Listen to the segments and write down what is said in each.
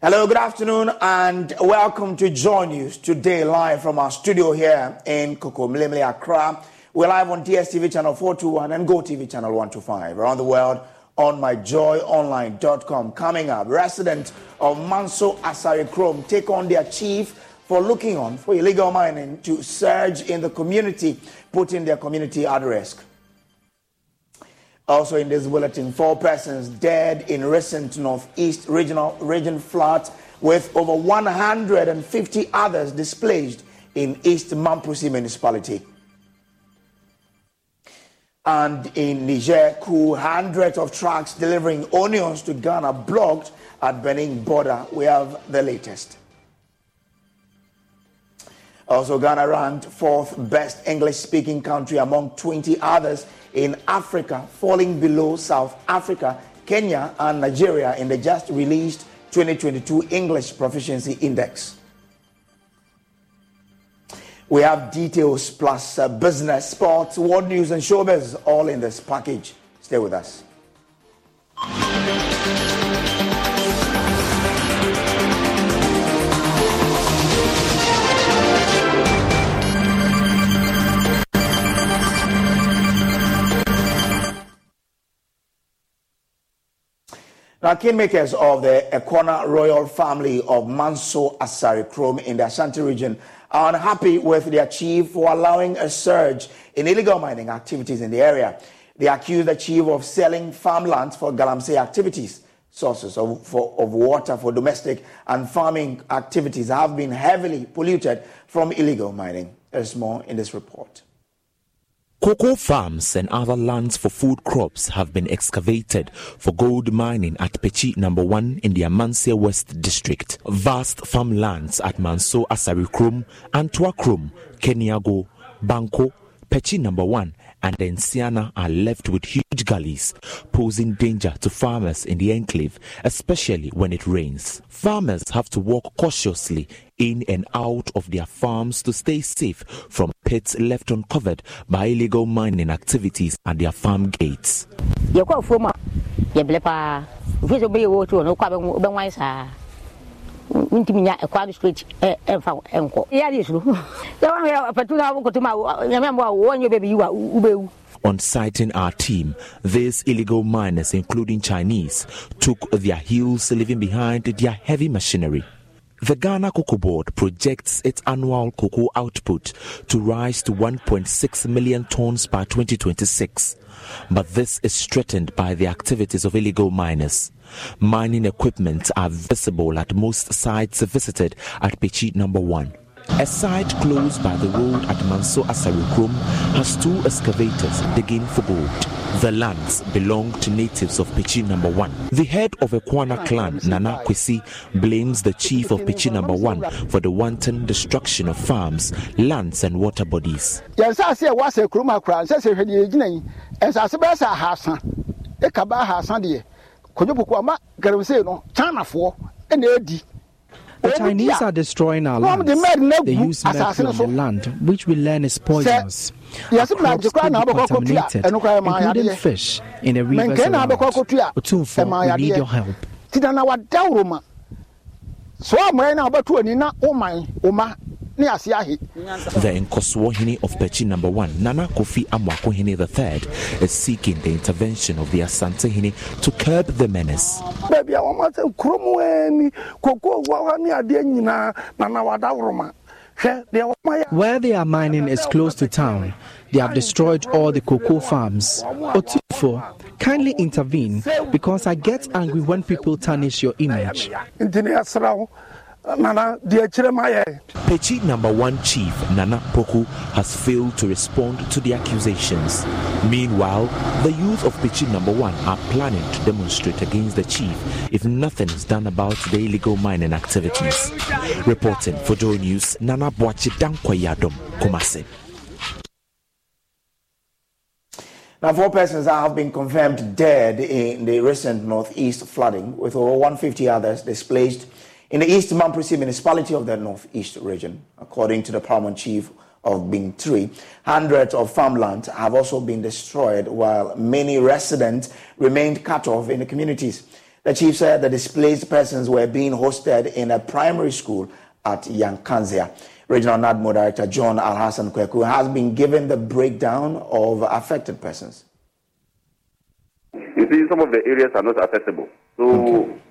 Hello, good afternoon, and welcome to Joy News today, live from our studio here in Kokomlemle, Accra. We're live on DSTV channel 421 and GoTV channel 125 around the world on myjoyonline.com. Coming up, residents of Manso Asari Krom take on their chief for looking on for illegal mining to surge in the community, putting their community at risk. Also in this bulletin, four persons dead in recent Northeast regional region flood, with over 150 others displaced in East Mamprusi municipality. And in Niger, hundreds of trucks delivering onions to Ghana blocked at Benin border. We have the latest. Also, Ghana ranked fourth best English speaking country among 20 others in Africa, falling below South Africa, Kenya, and Nigeria in the just released 2022 English Proficiency Index. We have details plus uh, business, sports, world news, and showbiz all in this package. Stay with us. Now, kingmakers of the Ekwana royal family of Manso Asari Krom in the Ashanti region are unhappy with their chief for allowing a surge in illegal mining activities in the area. They accuse the chief of selling farmlands for galamsey activities. Sources of, for, of water for domestic and farming activities have been heavily polluted from illegal mining. There's more in this report. Cocoa farms and other lands for food crops have been excavated for gold mining at Pechi number 1 in the Amansie West district. Vast farmlands at Manso Asari Krom, Antwa Krom, Keniago, Banko, Pechi number 1 and then Siana are left with huge gullies, posing danger to farmers in the enclave, especially when it rains. Farmers have to walk cautiously in and out of their farms to stay safe from pits left uncovered by illegal mining activities at their farm gates. nya straight ɛmfa suro nyame bɛbi wobɛwu On citing our team, these illegal miners, including Chinese, took their heels leaving behind their heavy machinery. The Ghana Cocoa Board projects its annual cocoa output to rise to 1.6 million tons by 2026. But this is threatened by the activities of illegal miners. Mining equipment are visible at most sites visited at Pechi number 1. A site close by the road at Manso Asarikrum has two excavators digging for gold. The lands belong to natives of Pechi number one. The head of a Kwana clan, Nana Kwesi, blames the chief of Pechi number one for the wanton destruction of farms, lands, and water bodies. yɛnsase a wɔasɛ kurom akora nsɛ sɛ hwɛ deɛ yɛgyina yi ɛnsase bɛyɛ sɛ ahasa deɛ no chinafoɔ ɛna The Chinese are destroying our lands. the men no They use mercury on the land, which we learn is poisonous. Our crops could be contaminated, ɛno koraa ɛma including fish in the rivers around. Otumfo, we need your help. Nti na na wadaworo ma so ammorɛ no a wobɛto ani na woman wo ma ne ase ahe The Nkoswohini of Pechi number one, Nana Kofi amoakohene the third is seeking the intervention of the Asantehene to curb the menace. baabi a wɔma sɛ kurom ani kokoo ne adeɛ nyinaa na na wadaworo ma hwɛ deɛ wɔma yɛ Where they are mining is close to town. They have destroyed all the cocoa farms. Otufo, kindly intervene because I get angry when people tarnish your image. Nti ne yɛsrɛ wo nana deɛ akyirɛ ma yɛ Pechi number one chief Nana Poku has failed to respond to the accusations. Meanwhile, the youth of Pechi number one are planning to demonstrate against the chief if nothing is done about the illegal mining activities. Reporting for Joy News, Nana Boachi Dankwayadom, Kumase. Now, four persons have been confirmed dead in the recent northeast flooding, with over 150 others displaced in the East Mamprusi municipality of the northeast region. According to the paramount chief of Bing Tree, hundreds of farmland have also been destroyed, while many residents remained cut off in the communities. The chief said the displaced persons were being hosted in a primary school at Yankanzia. Regional NADMO Director John Al Hassan Kweku has been given the breakdown of affected persons. You see, some of the areas are not accessible, so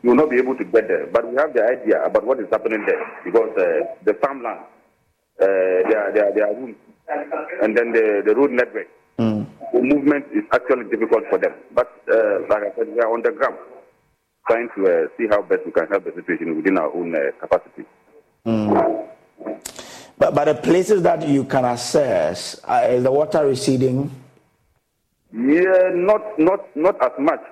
you will not be able to get there. But we have the idea about what is happening there because uh, the farmland, uh, there, are, there, are, there are rooms, and then the, the road network. The movement is actually difficult for them. But uh, like I said, we are on the ground trying to uh, see how best we can help the situation within our own uh, capacity. But, but the places that you can access, uh, is the water receding? Yeah, not not not as much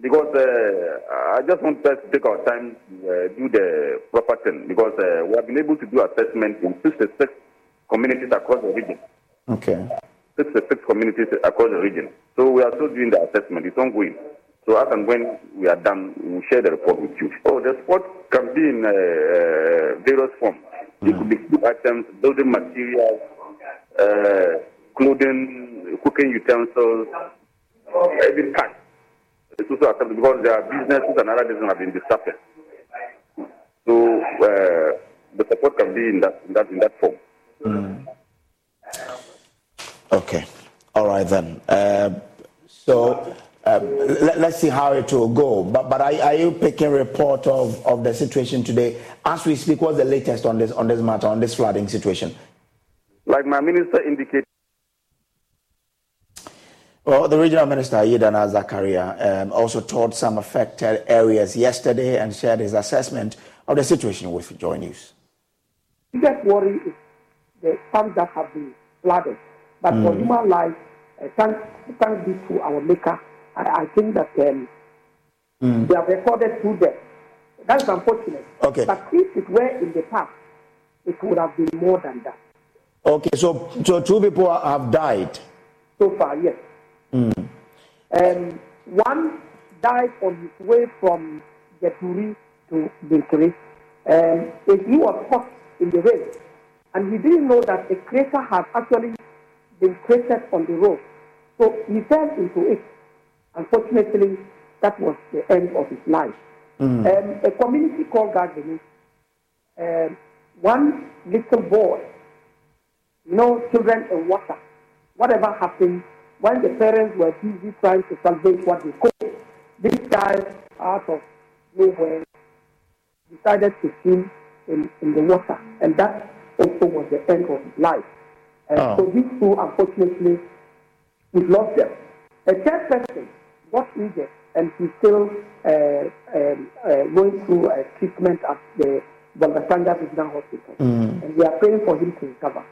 because uh, I just want us to take our time to uh, do the proper thing because uh, we have been able to do assessment in 66 communities across the region. Okay. 66 communities across the region. So we are still doing the assessment. It's ongoing. So as and when we are done, we will share the report with you. Oh, the sport can be in uh, uh, various forms. It could be food items, building materials, uh, clothing, cooking utensils, every cash. It's also acceptable because there are businesses and other businesses have been disrupted. So uh, the support can be in that in that in that form. Okay. All right then. Uh, so uh, let, us see how it will go. But but are, are you picking a report of, of the situation today as we speak? What's the latest on this on this matter on this flooding situation? Like my minister indicated. Well, the regional minister, Yidana Zakaria, um, also toured some affected areas yesterday and shared his assessment of the situation with Joy News. biggest worry is the farms that have been flooded. But for Mm. human life, uh, thanks, thanks be to our Maker, I, I think that um, Mm. they have recorded two deaths. That's unfortunate. Okay. But if it were in the past, it would have been more than that. Okay, so so two people have died. So far, yes. Mm. Um, one died on his way from Geturi to Bintri. Um, he was caught in the rain, and he didn't know that a crater had actually been created on the road. So he fell into it. Unfortunately, that was the end of his life. Mm. Um, a community called Gagini um, one little boy, you know, children in water, whatever happened, when the parents were busy trying to salvage what they could, this child, out of nowhere, decided to swim in, in the water, and that also was the end of his life. And Oh. so these two, unfortunately, we lost them. A third person got injured, and he's still uh, um, uh, going through a treatment at the Bolgatanga Regional Hospital. Mm. And we are praying for him to recover.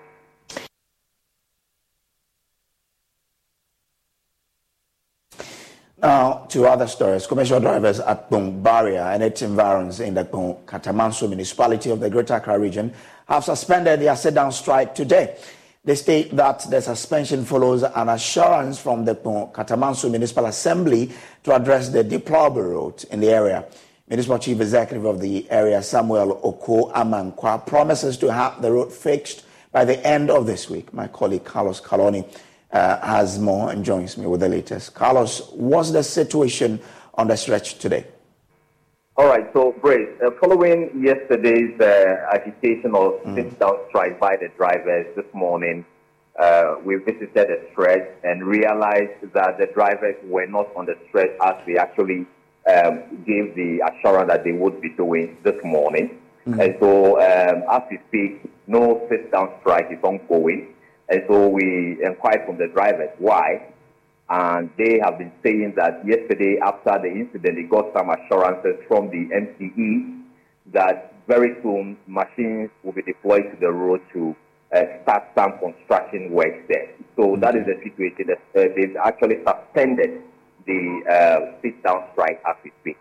Now, to other stories. Commercial drivers at Kpone Barrier and its environs in the Kpone Katamanso municipality of the Greater Accra region have suspended their sit-down strike today. They state that the suspension follows an assurance from the Kpone Katamanso Municipal Assembly to address the deplorable road in the area. Municipal Chief Executive of the area, Samuel Oko Amankwa, promises to have the road fixed by the end of this week. My colleague Carlos Calony uh, has more and joins me with the latest. Carlos, what's the situation on the stretch today? All right, so Brace, uh, following yesterday's uh, agitation or sit-down strike by the drivers this morning, uh, we visited the stretch and realized that the drivers were not on the stretch as they actually um, gave the assurance that they would be doing this morning. And so, um, as we speak, no sit-down strike is ongoing. And so we inquired from the drivers why. And they have been saying that yesterday, after the incident, they got some assurances from the MCE that very soon machines will be deployed to the road to uh, start some construction work there. So that is the situation. That, uh, they've actually suspended the uh, sit-down strike as we speak.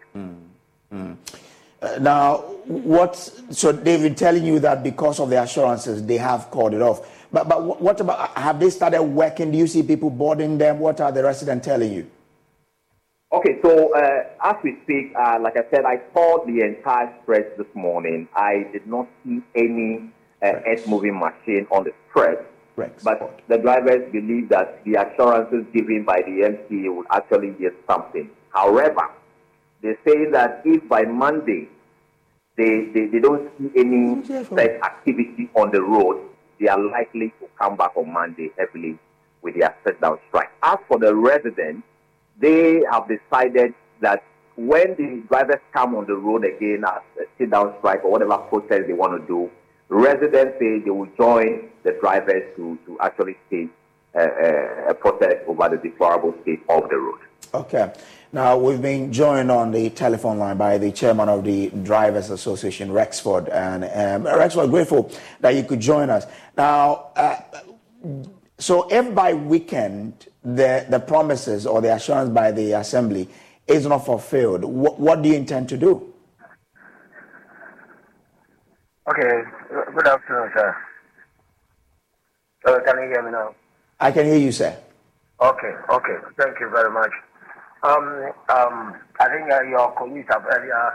Uh, now, what? So they've been telling you that because of the assurances, they have called it off. But but what about? Have they started working? Do you see people boarding them? What are the residents telling you? Okay, so uh, as we speak, uh, like I said, I saw the entire stretch this morning. I did not see any uh, earth-moving machine on the stretch. But the drivers believe that the assurances given by the MCE will actually get something. However, they say that if by Monday they, they, they don't see any such activity on the road, they are likely to come back on Monday heavily with their sit-down strike. As for the residents, they have decided that when the drivers come on the road again as a sit-down strike or whatever protest they want to do, residents say they will join the drivers to, to actually stage uh, uh, a protest over the deplorable state of the road. Okay. Now we've been joined on the telephone line by the chairman of the Drivers Association, Rexford, and um, Rexford, grateful that you could join us. Now, uh, so if by weekend the the promises or the assurance by the assembly is not fulfilled, what, what do you intend to do? Okay, good afternoon, sir. Uh, can you hear me now? I can hear you, sir. Okay, okay. Thank you very much. Um, um, I think uh, your colleagues have earlier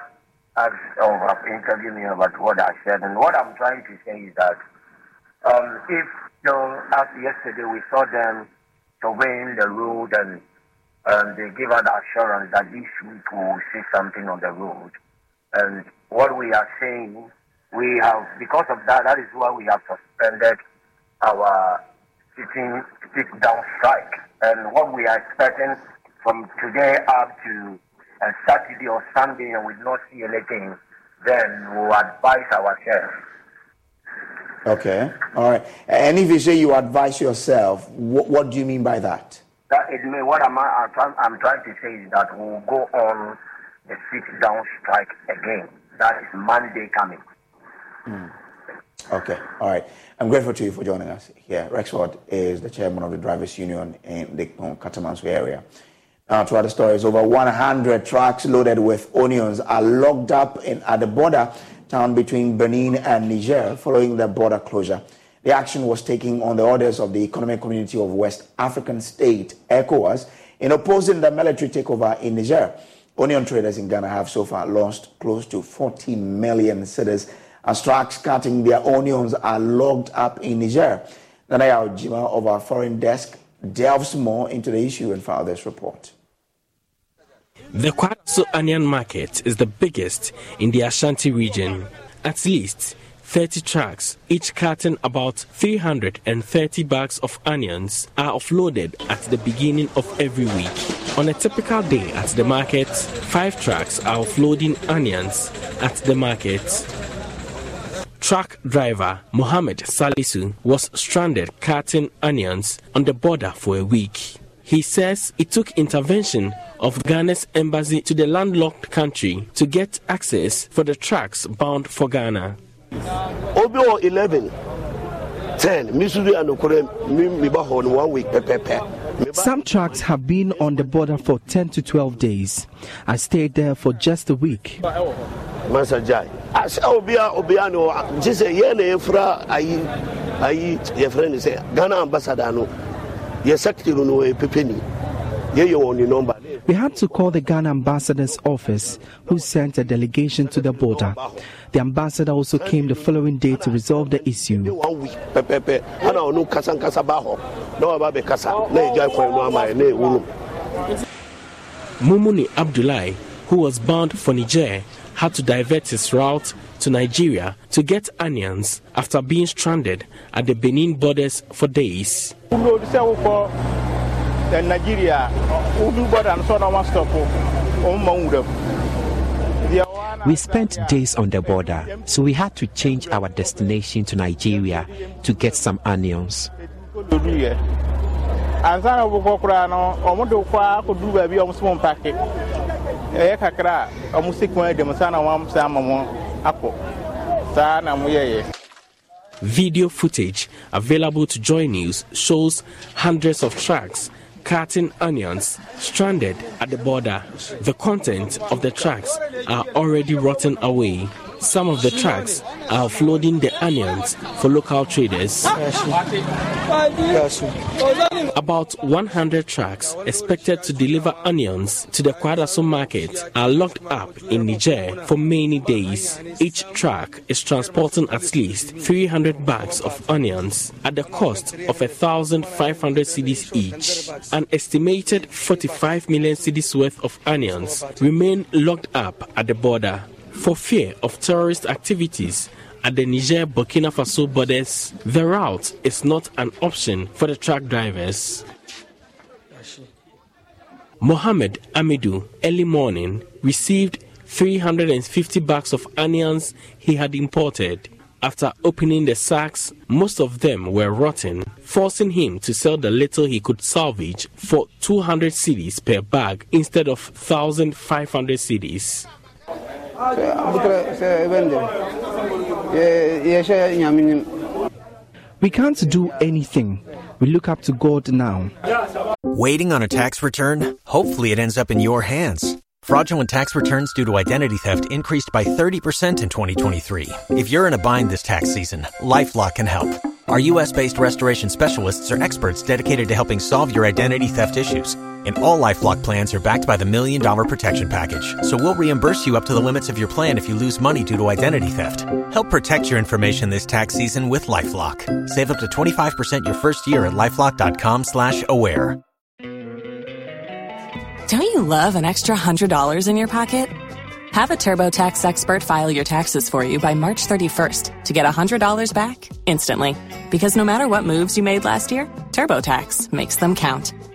asked or have interviewed me about what I said, and what I'm trying to say is that um, if, you know, as yesterday we saw them surveying the road and um, they give us assurance that this week we will see something on the road. And what we are saying, we have, because of that, that is why we have suspended our sitting, sit down strike. And what we are expecting from today up to uh, Saturday or Sunday and we not see anything, then we'll advise ourselves. Okay. All right. And if you say you advise yourself, what, what do you mean by that? That it what I'm, I'm, trying, I'm trying to say is that we'll go on the sit down strike again. That is Monday coming. Okay, all right. I'm grateful to you for joining us here. Rexford is the chairman of the drivers' union in the Katamanso area. Uh, now, to other stories, over 100 trucks loaded with onions are locked up in, at the border town between Benin and Niger following the border closure. The action was taken on the orders of the Economic Community of West African State, ECOWAS, in opposing the military takeover in Niger. Onion traders in Ghana have so far lost close to 40 million cedis as trucks carting their onions are locked up in Niger. Nanaya Ojima of our foreign desk delves more into the issue and filed this report. The Kwadaso Onion Market is the biggest in the Ashanti region. At least 30 trucks, each carting about 330 bags of onions, are offloaded at the beginning of every week. On a typical day at the market, five trucks are offloading onions at the market. Truck driver Mohammed Salisu was stranded carting onions on the border for a week. He says it took intervention of Ghana's embassy to the landlocked country to get access for the trucks bound for Ghana. Obio 11, 10, Missouri and Okore, one week, some trucks have been on the border for 10 to 12 days. I stayed there for just a week. Masajai. Asa obia obia no jise ye na efra ayi ayi ye friend say Ghana ambassador We had to call the Ghana ambassador's office, who sent a delegation to the border. The ambassador also came the following day to resolve the issue. Mumuni Abdullahi, who was bound for Niger, had to divert his route to Nigeria to get onions after being stranded at the Benin borders for days. We spent days on the border, so we had to change our destination to Nigeria to get some onions. Video footage available to Joy News shows hundreds of trucks carting onions stranded at the border. The content of the trucks are already rotting away. Some of the trucks are offloading the onions for local traders. About 100 trucks expected to deliver onions to the Kwadaso market are locked up in Niger for many days. Each truck is transporting at least 300 bags of onions at the cost of 1,500 cedis each. An estimated 45 million cedis worth of onions remain locked up at the border for fear of terrorist activities at the Niger Burkina Faso borders, the route is not an option for the truck drivers. Mohammed Amidu, early morning, received 350 bags of onions he had imported. After opening the sacks, most of them were rotten, forcing him to sell the little he could salvage for 200 cedis per bag instead of 1,500 cedis. We can't do anything. We look up to God now. Waiting on a tax return? Hopefully, it ends up in your hands. Fraudulent tax returns due to identity theft increased by 30% in 2023. If you're in a bind this tax season, LifeLock can help. Our U.S. based restoration specialists are experts dedicated to helping solve your identity theft issues. And all Lifelock plans are backed by the Million Dollar Protection Package. So we'll reimburse you up to the limits of your plan if you lose money due to identity theft. Help protect your information this tax season with LifeLock. Save up to 25% your first year at LifeLock.com slash aware. Don't you love an extra $100 in your pocket? Have a TurboTax expert file your taxes for you by March 31st to get $100 back instantly. Because no matter what moves you made last year, TurboTax makes them count.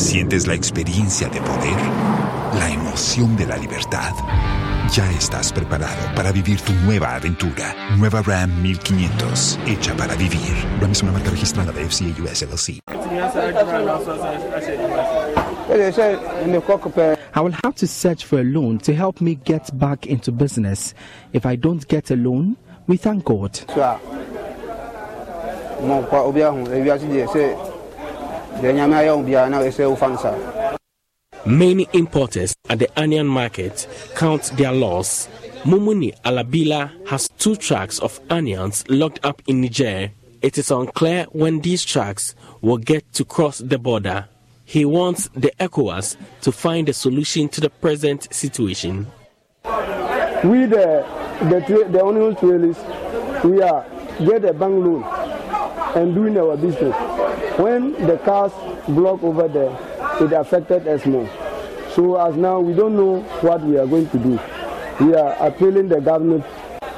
¿Sientes la experiencia de poder? ¿La emoción de la libertad? Ya estás preparado para vivir tu nueva aventura. Nueva Ram 1500, hecha para vivir. Ram es una marca registrada de FCA US LLC. I will have to search for a loan to help me get back into business. If I don't get a loan, we thank God. Many importers at the onion market count their loss. Mumuni Alabila has two trucks of onions locked up in Niger. It is unclear when these trucks will get to cross the border. He wants the ECOWAS to find a solution to the present situation. We, the, the, the onion trailers, we are get a bank loan and doing our business. When the cars block over there, it affected us more. So as now, we don't know what we are going to do. We are appealing the government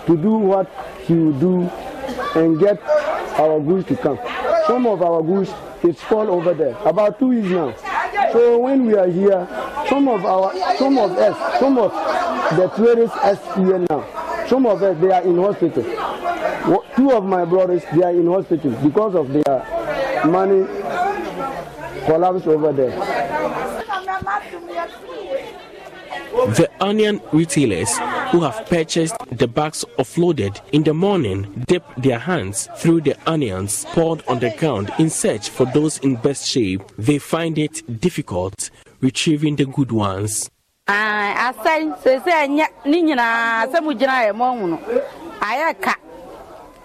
to do what he will do and get our goods to come. Some of our goods is fall over there. About two weeks now. So when we are here, some of our, some of us, some of the tourists us here now, some of us they are in hospital. Two of my brothers they are in hospital because of their money collapse over there. The onion retailers who have purchased the bags offloaded in the morning dip their hands through the onions poured on the ground in search for those in best shape. They find it difficult retrieving the good ones.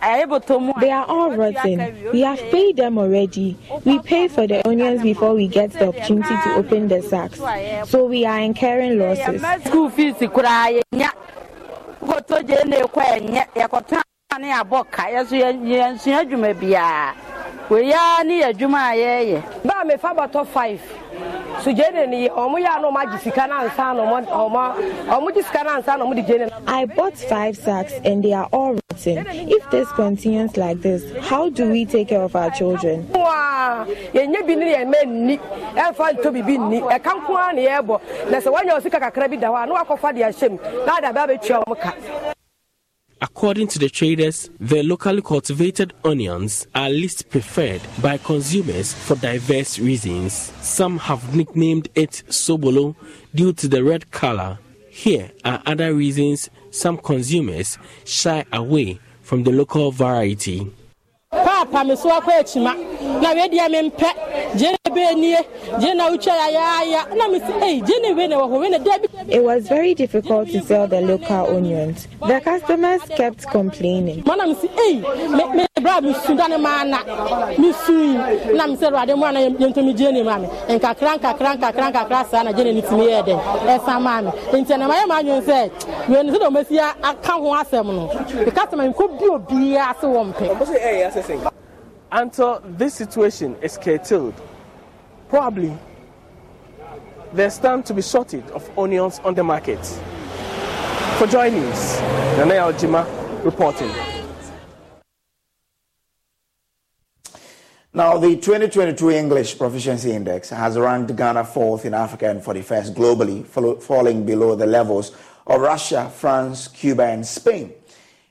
They are all rotten. We have paid them already. We pay for the onions before we get the opportunity to open the sacks. So we are incurring losses. School fees ne abɔ ka yɛso yɛnsua adwuma biara wei ne yɛ adwuma a yɛyɛ baa mefa bɔtɔ 5 so sika na sika na I bought five sacks and they are all rotten. If this continues like this, how do we take care of our children? Wow, yɛnyɛ bi ne yɛn mɛ nni ɛmfa ntɔ bibi nni ɛka nko ara ne yɛbɔ na sɛ woanya osika kakra bi da hɔ a na wakɔfa de ahyɛ mu na ade abɛ abɛtua ɔmo ka According to the traders, the locally cultivated onions are least preferred by consumers for diverse reasons. Some have nicknamed it sobolo due to the red color. Here are other reasons some consumers shy away from the local variety. Me so akɔ akyima na wedeɛ mempɛ gye ne bɛnie gye na wotwa na ei gye ne wei na wɔ hɔ. Wei na dabi It was very difficult to sell the local onions. The customers kept complaining. mana mesi ei me me bra mesu da ne maana mesui na mesɛ awurade mu ana yɛntɔmi gye ne ma me nkakra nkakra nkakra nkakra saa na gye ne ne tumi yɛ dɛn. Ɛsa maa me nti ɛnama yɛ ma adwene sɛ wei no sɛ dɛ ɔmasi aka ho asɛm no. The customer nkɔ bi obiaa se wɔ mpɛ. Until this situation is curtailed, probably there's stand to be shortage of onions on the market. For Joy News, Nana Aljima reporting. Now, the 2022 English Proficiency Index has ranked Ghana fourth in Africa and 41st globally, falling below the levels of Russia, France, Cuba, and Spain.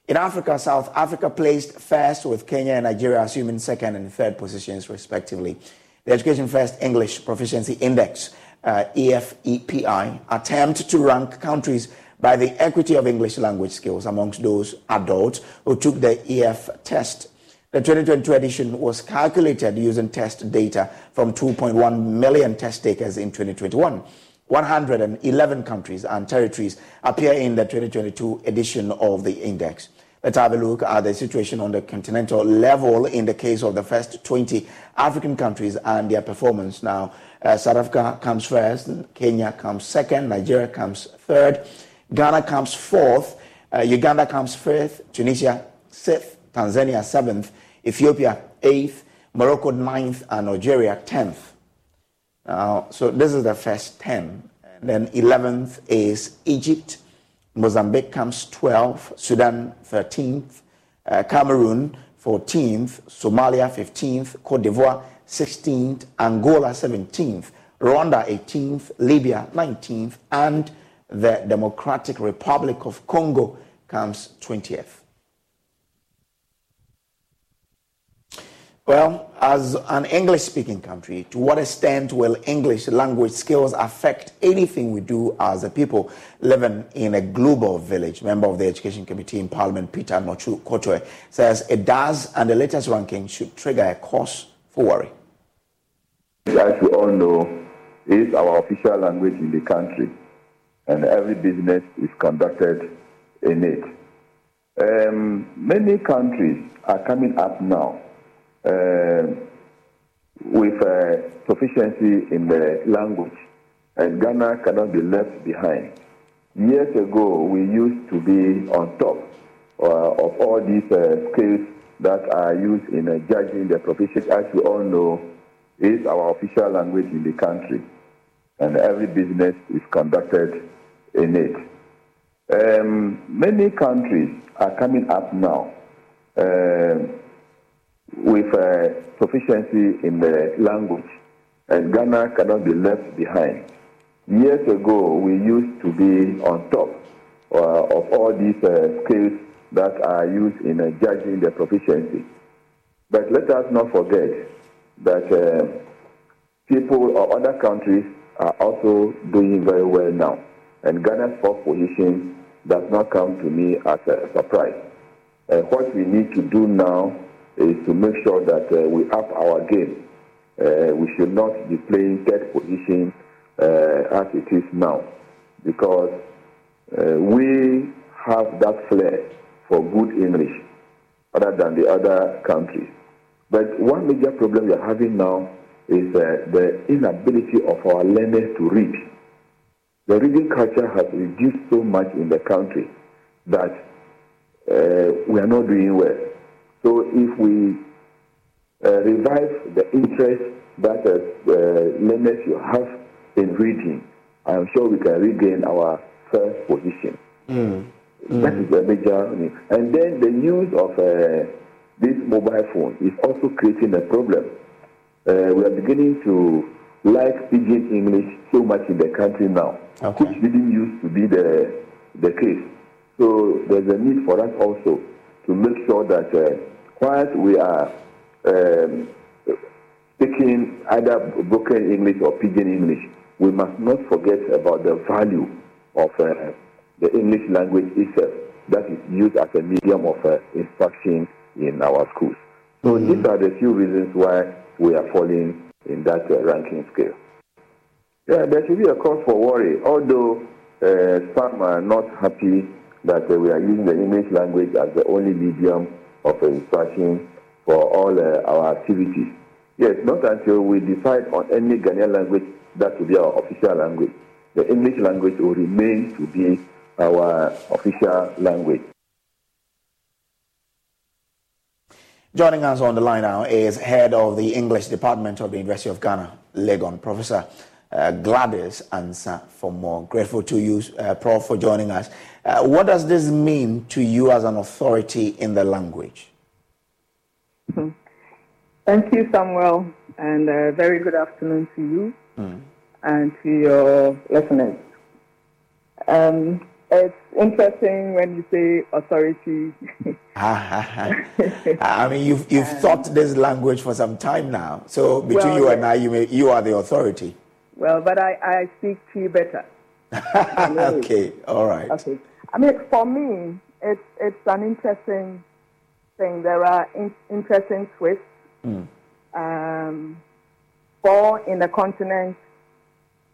In Africa, South Africa placed first, with Kenya and Nigeria assuming second and third positions, respectively. The Education First English Proficiency Index, uh, EFEPI, attempt to rank countries by the equity of English language skills amongst those adults who took the EF test. The 2022 edition was calculated using test data from 2.1 million test takers in 2021. 111 countries and territories appear in the 2022 edition of the index. Let's have a look at the situation on the continental level in the case of the first 20 African countries and their performance. Now, uh, South Africa comes first, Kenya comes second, Nigeria comes third, Ghana comes fourth, uh, Uganda comes fifth, Tunisia sixth, Tanzania seventh, Ethiopia eighth, Morocco ninth, and Algeria tenth. Now, so this is the first 10. And then 11th is Egypt. Mozambique comes 12th. Sudan 13th. Uh, Cameroon 14th. Somalia 15th. Cote d'Ivoire 16th. Angola 17th. Rwanda 18th. Libya 19th. And the Democratic Republic of Congo comes 20th. Well, as an English speaking country, to what extent will English language skills affect anything we do as a people living in a global village? Member of the Education Committee in Parliament, Peter Nortsu-Kotoe, says it does, and the latest ranking should trigger a cause for worry. As you all know, is our official language in the country, and every business is conducted in it. Um, many countries are coming up now with uh, proficiency in the language, and Ghana cannot be left behind. Years ago, we used to be on top uh, of all these uh, skills that are used in judging the proficiency. As you all know, is our official language in the country, and every business is conducted in it. Um, many countries are coming up now. Uh, with uh, proficiency in the language, and Ghana cannot be left behind. Years ago, we used to be on top uh, of all these uh, skills that are used in uh, judging the proficiency. But let us not forget that uh, people or other countries are also doing very well now. And Ghana's fourth position does not come to me as a surprise. Uh, what we need to do now is to make sure that uh, we up our game. Uh, we should not be playing third position uh, as it is now because uh, we have that flair for good English other than the other countries. But one major problem we are having now is uh, the inability of our learners to read. The reading culture has reduced so much in the country that uh, we are not doing well. So if we uh, revive the interest that uh, learners you have in reading, I'm sure we can regain our first position. Mm. Mm. That is a major. And then the use of uh, this mobile phone is also creating a problem. Uh, we are beginning to like pidgin English so much in the country now, okay. which didn't used to be the the case. So there's a need for us also to make sure that uh, whilst we are um, speaking either broken English or pidgin English, we must not forget about the value of uh, the English language itself that is used as a medium of uh, instruction in our schools. So mm-hmm. these are the few reasons why we are falling in that uh, ranking scale. Yeah, there should be a cause for worry, although uh, some are not happy that uh, we are using the English language as the only medium of instruction for all uh, our activities. Yes, not until we decide on any Ghanaian language that will be our official language. The English language will remain to be our official language. Joining us on the line now is head of the English Department of the University of Ghana, Legon, Professor uh, Gladys Ansah for more. Grateful to you, uh, Prof, for joining us. Uh, what does this mean to you as an authority in the language? Mm-hmm. Thank you, Samuel, and a very good afternoon to you mm. and to your listeners. Um, it's interesting when you say authority. I mean, you've, you've um, thought this language for some time now. So between well, you and I, you, may, you are the authority. Well, but I, I speak to you better. okay, all right. Okay. I mean, for me, it's, it's an interesting thing. There are in, interesting twists. Mm. Um, for in the continent,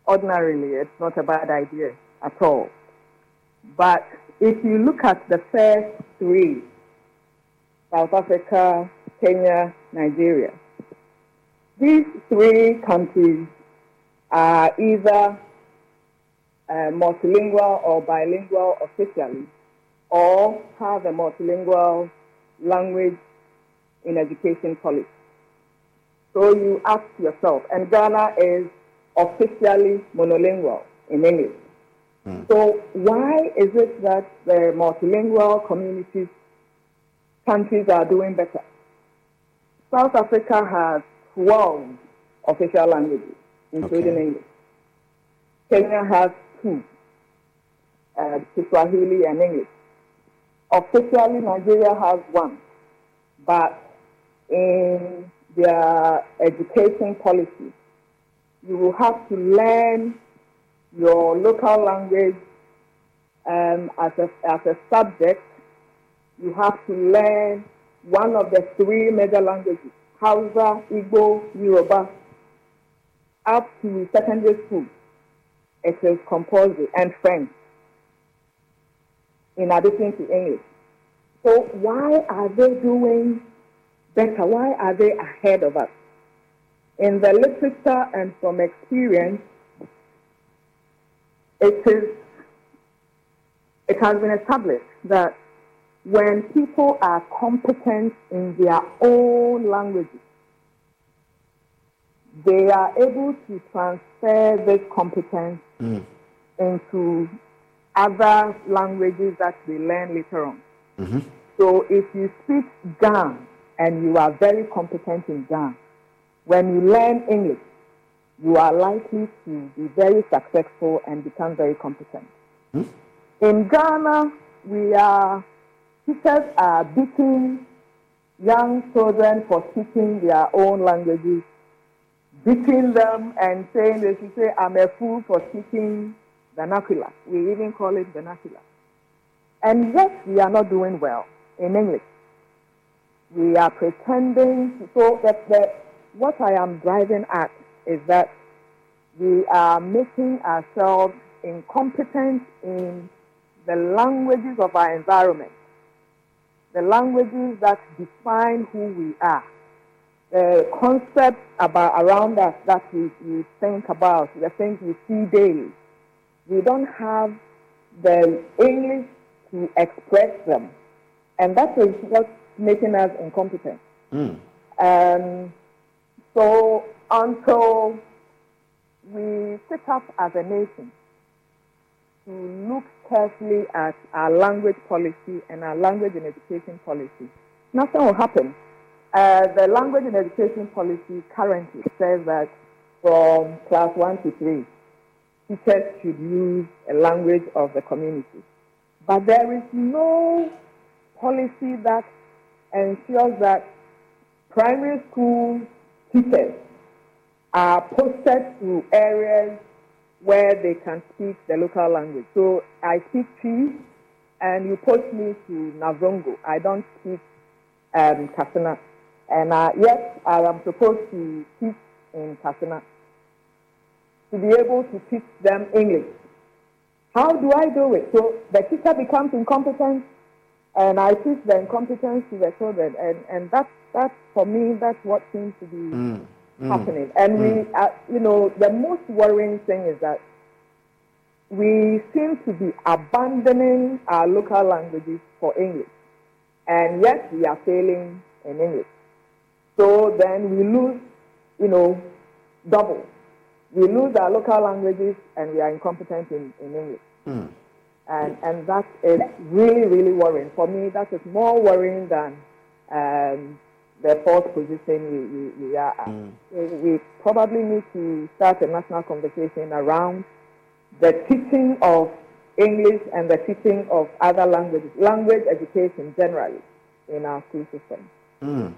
ordinarily, it's not a bad idea at all. But if you look at the first three, South Africa, Kenya, Nigeria, these three countries are either uh, multilingual or bilingual officially, or have a multilingual language in education policy. So you ask yourself, and Ghana is officially monolingual in English. Mm. So why is it that the multilingual communities countries are doing better? South Africa has 12 official languages, including okay. English. Kenya has two, uh, Kiswahili and English. Officially, Nigeria has one, but in their education policy. You will have to learn your local language um, as, a, as a subject. You have to learn one of the three major languages, Hausa, Igbo, Yoruba, up to secondary school. It is compulsory, and French, in addition to English. So why are they doing better? Why are they ahead of us? In the literature and from experience, it is it has been established that when people are competent in their own languages, they are able to transfer this competence mm. into other languages that they learn later on. Mm-hmm. So if you speak Ga and you are very competent in Ga, when you learn English, you are likely to be very successful and become very competent. Mm-hmm. In Ghana, we are teachers are beating young children for speaking their own languages, beating them and saying they should say, I'm a fool for speaking vernacular. We even call it vernacular. And yet we are not doing well in English. We are pretending. So that, that what I am driving at is that we are making ourselves incompetent in the languages of our environment, the languages that define who we are, the concepts about around us that we, we think about, the things we see daily. We don't have the English to express them. And that is what's making us incompetent. Mm. Um, so until we sit up as a nation to look carefully at our language policy and our language and education policy, nothing will happen. Uh, the language and education policy currently says that from class 1 to 3, teachers should use a language of the community. But there is no policy that ensures that primary school teachers are posted to areas where they can speak the local language. So I speak Twi, and you post me to Navrongo. I don't speak um, Kassena. And uh, yet I am supposed to teach in Kassena to be able to teach them English. How do I do it? So the teacher becomes incompetent, and I teach the incompetence to the children, and and that that for me that's what seems to be mm. Mm. happening. And mm. we, uh, you know, the most worrying thing is that we seem to be abandoning our local languages for English, and yet we are failing in English. So then we lose, you know, double we lose our local languages and we are incompetent in, in English. Mm. And, and that is really, really worrying. For me, that is more worrying than um, the fourth position we, we, we are at. Mm. We, we probably need to start a national conversation around the teaching of English and the teaching of other languages, language education generally in our school system. Mm.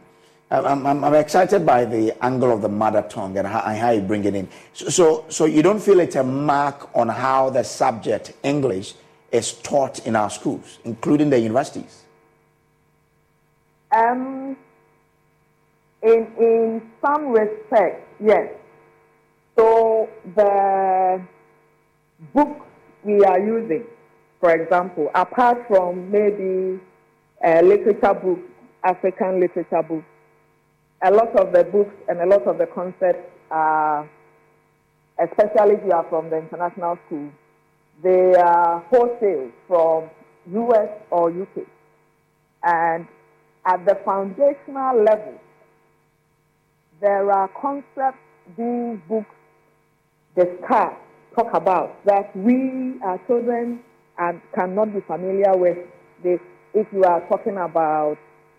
I'm, I'm, I'm, excited by the angle of the mother tongue and how, and how you bring it in. So, so, so, you don't feel it's a mark on how the subject English is taught in our schools, including the universities? Um, in, in some respects, yes. So the books we are using, for example, apart from maybe uh, literature books, African literature books, a lot of the books and a lot of the concepts are, especially if you are from the international school, they are wholesale from US or UK. And at the foundational level, there are concepts these books discuss, talk about, that we, our children, and cannot be familiar with. If you are talking about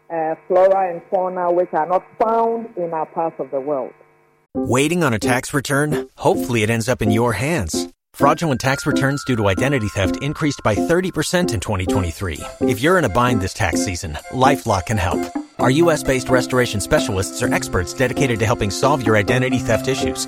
uh, flora and fauna which are not found in our parts of the world. Waiting on a tax return? Hopefully, it ends up in your hands. Fraudulent tax returns due to identity theft increased by 30% in 2023. If you're in a bind this tax season, LifeLock can help. Our US based restoration specialists are experts dedicated to helping solve your identity theft issues.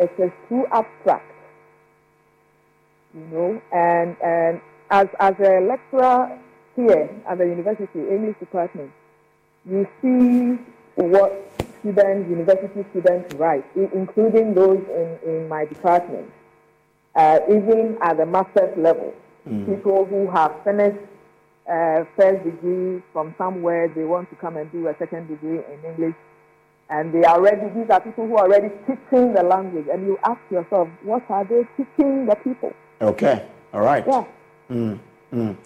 It is too abstract, you know. And and as as a lecturer here at the university English department, you see what students, university students write, including those in, in my department, uh, even at the master's level. Mm. People who have finished uh, first degree from somewhere, they want to come and do a second degree in English and they are ready, these are people who are already teaching the language. And you ask yourself, what are they teaching the people? Okay, all right. Yeah. Mm, mm.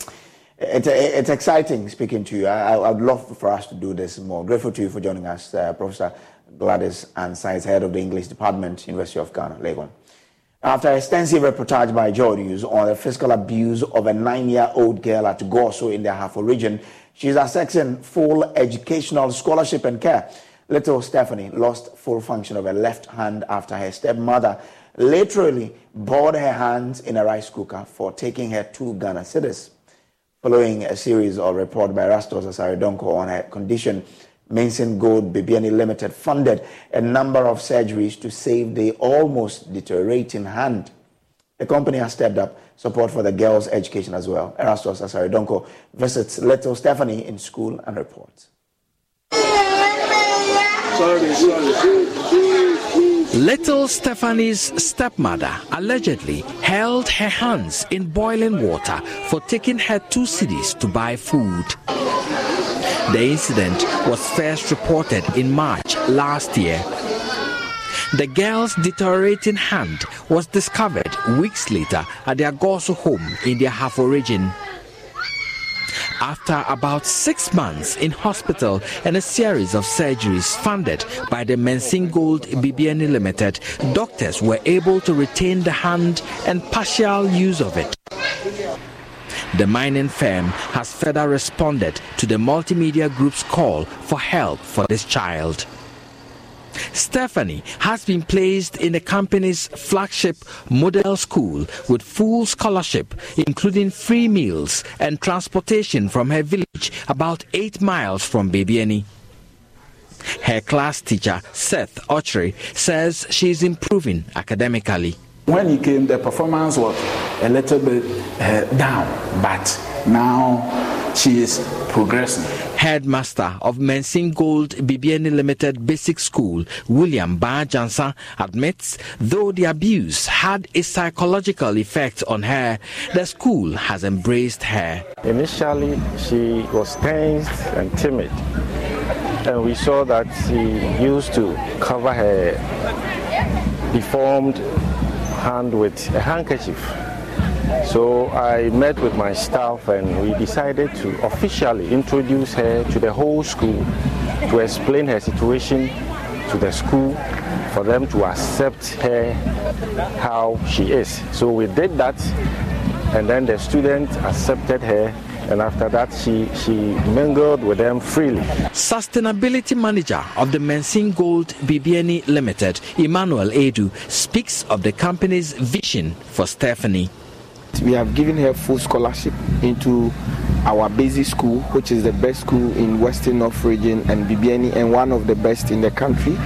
It's, it's exciting speaking to you. I, I would love for us to do this more. Grateful to you for joining us, uh, Professor Gladys Ansah, head of the English Department, University of Ghana, Legon. After extensive reportage by Joy News on the physical abuse of a nine-year-old girl at Goaso in the Ahafo region, she's accessing full educational scholarship and care. Little Stephanie lost full function of her left hand after her stepmother literally boiled her hands in a rice cooker for taking her two Ghana cedis. Following a series of reports by Erastus Asare-Donkor on her condition, Mensin Gold Bibiani Limited funded a number of surgeries to save the almost deteriorating hand. The company has stepped up support for the girls' education as well. Erastus Asare-Donkor visits little Stephanie in school and reports. Little Stephanie's stepmother allegedly held her hands in boiling water for taking her two cedis to buy food. The incident was first reported in March last year. The girl's deteriorating hand was discovered weeks later at their Goaso home in their Ahafo region. After about six months in hospital and a series of surgeries funded by the Mensin Gold Bibiani Limited, doctors were able to retain the hand and partial use of it. The mining firm has further responded to the multimedia group's call for help for this child. Stephanie has been placed in the company's flagship model school with full scholarship, including free meals and transportation from her village about eight miles from Bibiani. Her class teacher, Seth Ochre, says she is improving academically. When he came, the performance was a little bit uh, down, but now she is progressing. Headmaster of Mensin Gold BBN Limited Basic School, William Ba Jansa, admits though the abuse had a psychological effect on her, the school has embraced her. Initially, she was tense and timid, and we saw that she used to cover her deformed hand with a handkerchief. So I met with my staff and we decided to officially introduce her to the whole school to explain her situation to the school for them to accept her how she is. So we did that and then the students accepted her and after that she, she mingled with them freely. Sustainability manager of the Mensin Gold Bibiani Limited, Emmanuel Edu, speaks of the company's vision for Stephanie. We have given her full scholarship into our basic school, which is the best school in Western North region and Bibiani and one of the best in the country.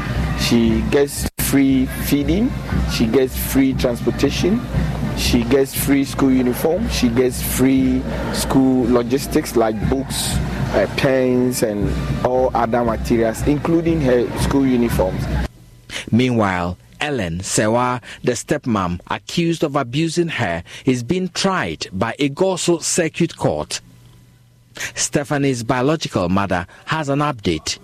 She gets free feeding, she gets free transportation, she gets free school uniform, she gets free school logistics like books, uh, pens, and all other materials, including her school uniforms. Meanwhile, Ellen Sewa, the stepmom accused of abusing her, is being tried by a Goaso Circuit Court. Stephanie's biological mother has an update.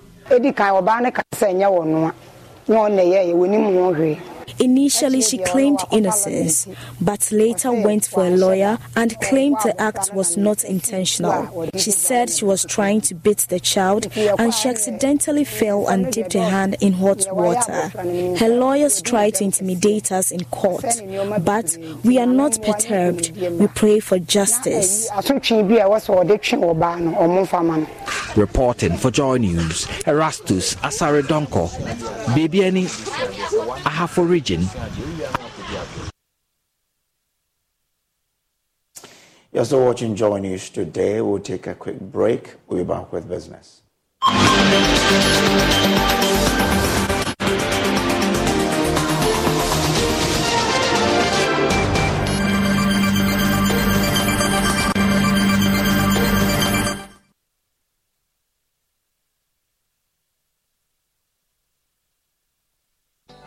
Initially, she claimed innocence, but later went for a lawyer and claimed the act was not intentional. She said she was trying to beat the child and she accidentally fell and dipped her hand in hot water. Her lawyers tried to intimidate us in court, but we are not perturbed. We pray for justice. Reporting for Joy News, Erastus Asare-Donkor, Bibiani Ahafo You're still watching Joy News today. We'll take a quick break. We'll be back with business.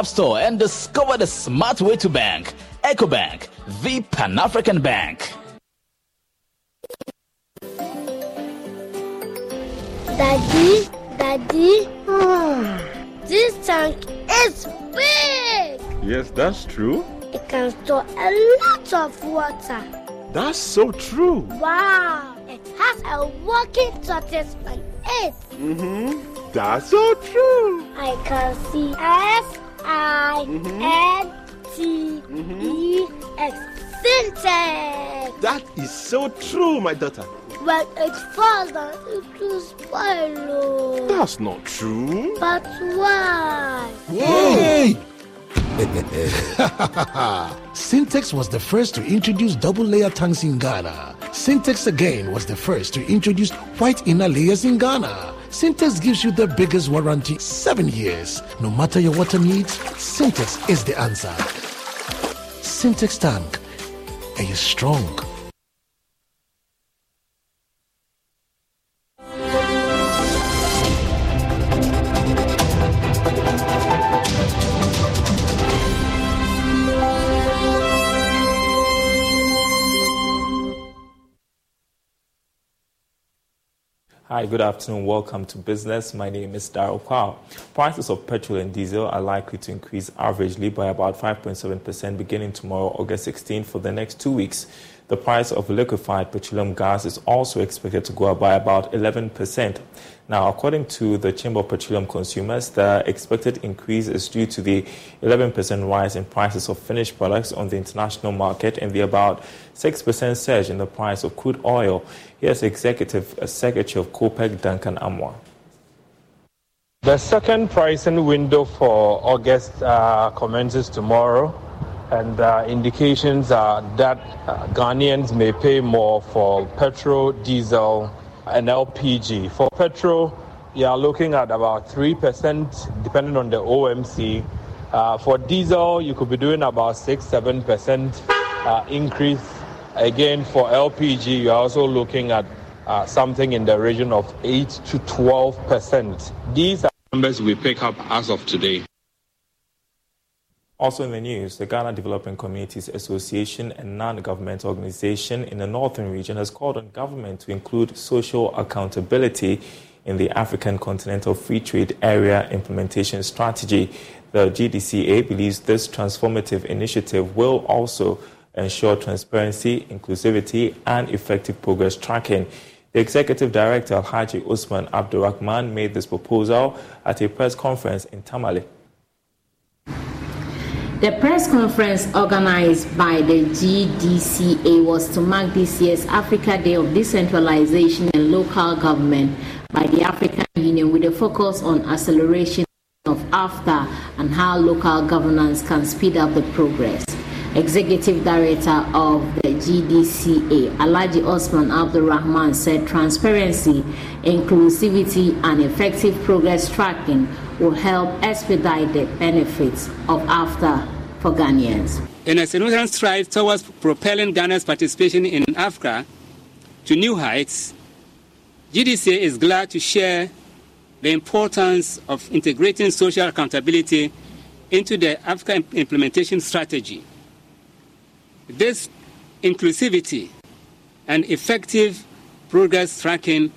App Store and discover the smart way to bank. EcoBank, the Pan African Bank. Daddy, Daddy, this tank is big. Yes, that's true. It can store a lot of water. That's so true. Wow, it has a working tortoise on it. Mm-hmm. That's so true. I can see S I N T E X Sintex. That is so true, my daughter. When it's falls down, it will spoil. That's not true. But why? Hey! Sintex was the first to introduce double layer tanks in Ghana. Sintex again was the first to introduce white inner layers in Ghana. Sintex gives you the biggest warranty seven years. No matter your water needs, Sintex is the answer. Sintex tank. Are you strong? Hi, good afternoon. Welcome to business. My name is Daryl Kwao. Prices of petrol and diesel are likely to increase averagely by about 5.7% beginning tomorrow, August 16, for the next two weeks. The price of liquefied petroleum gas is also expected to go up by about 11%. Now, according to the Chamber of Petroleum Consumers, the expected increase is due to the 11% rise in prices of finished products on the international market and the about 6% surge in the price of crude oil. Here's Executive Secretary of COPEC, Duncan Amoah. The second pricing window for August uh, commences tomorrow, and uh, indications are that uh, Ghanaians may pay more for petrol, diesel, and LPG. For petrol, you are looking at about 3% depending on the OMC. Uh, for diesel, you could be doing about 6 7% uh, increase. Again, for LPG, you're also looking at uh, something in the region of 8 to 12%. These are numbers we pick up as of today. Also in the news, the Ghana Development Communities Association, a non-government organization in the northern region, has called on government to include social accountability in the African Continental Free Trade Area implementation strategy. The GDCA believes this transformative initiative will also ensure transparency, inclusivity, and effective progress tracking. The executive director, Haji Usman Abdurrahman, made this proposal at a press conference in Tamale. The press conference organized by the GDCA was to mark this year's Africa Day of Decentralization and Local Government by the African Union with a focus on acceleration of AFTA and how local governance can speed up the progress. Executive Director of the GDCA, Alaji Osman Abdul Rahman, said transparency, inclusivity, and effective progress tracking will help expedite the benefits of AFTA for Ghanaians. In a significant stride towards propelling Ghana's participation in Africa to new heights, GDCA is glad to share the importance of integrating social accountability into the Africa implementation strategy this inclusivity and effective progress tracking,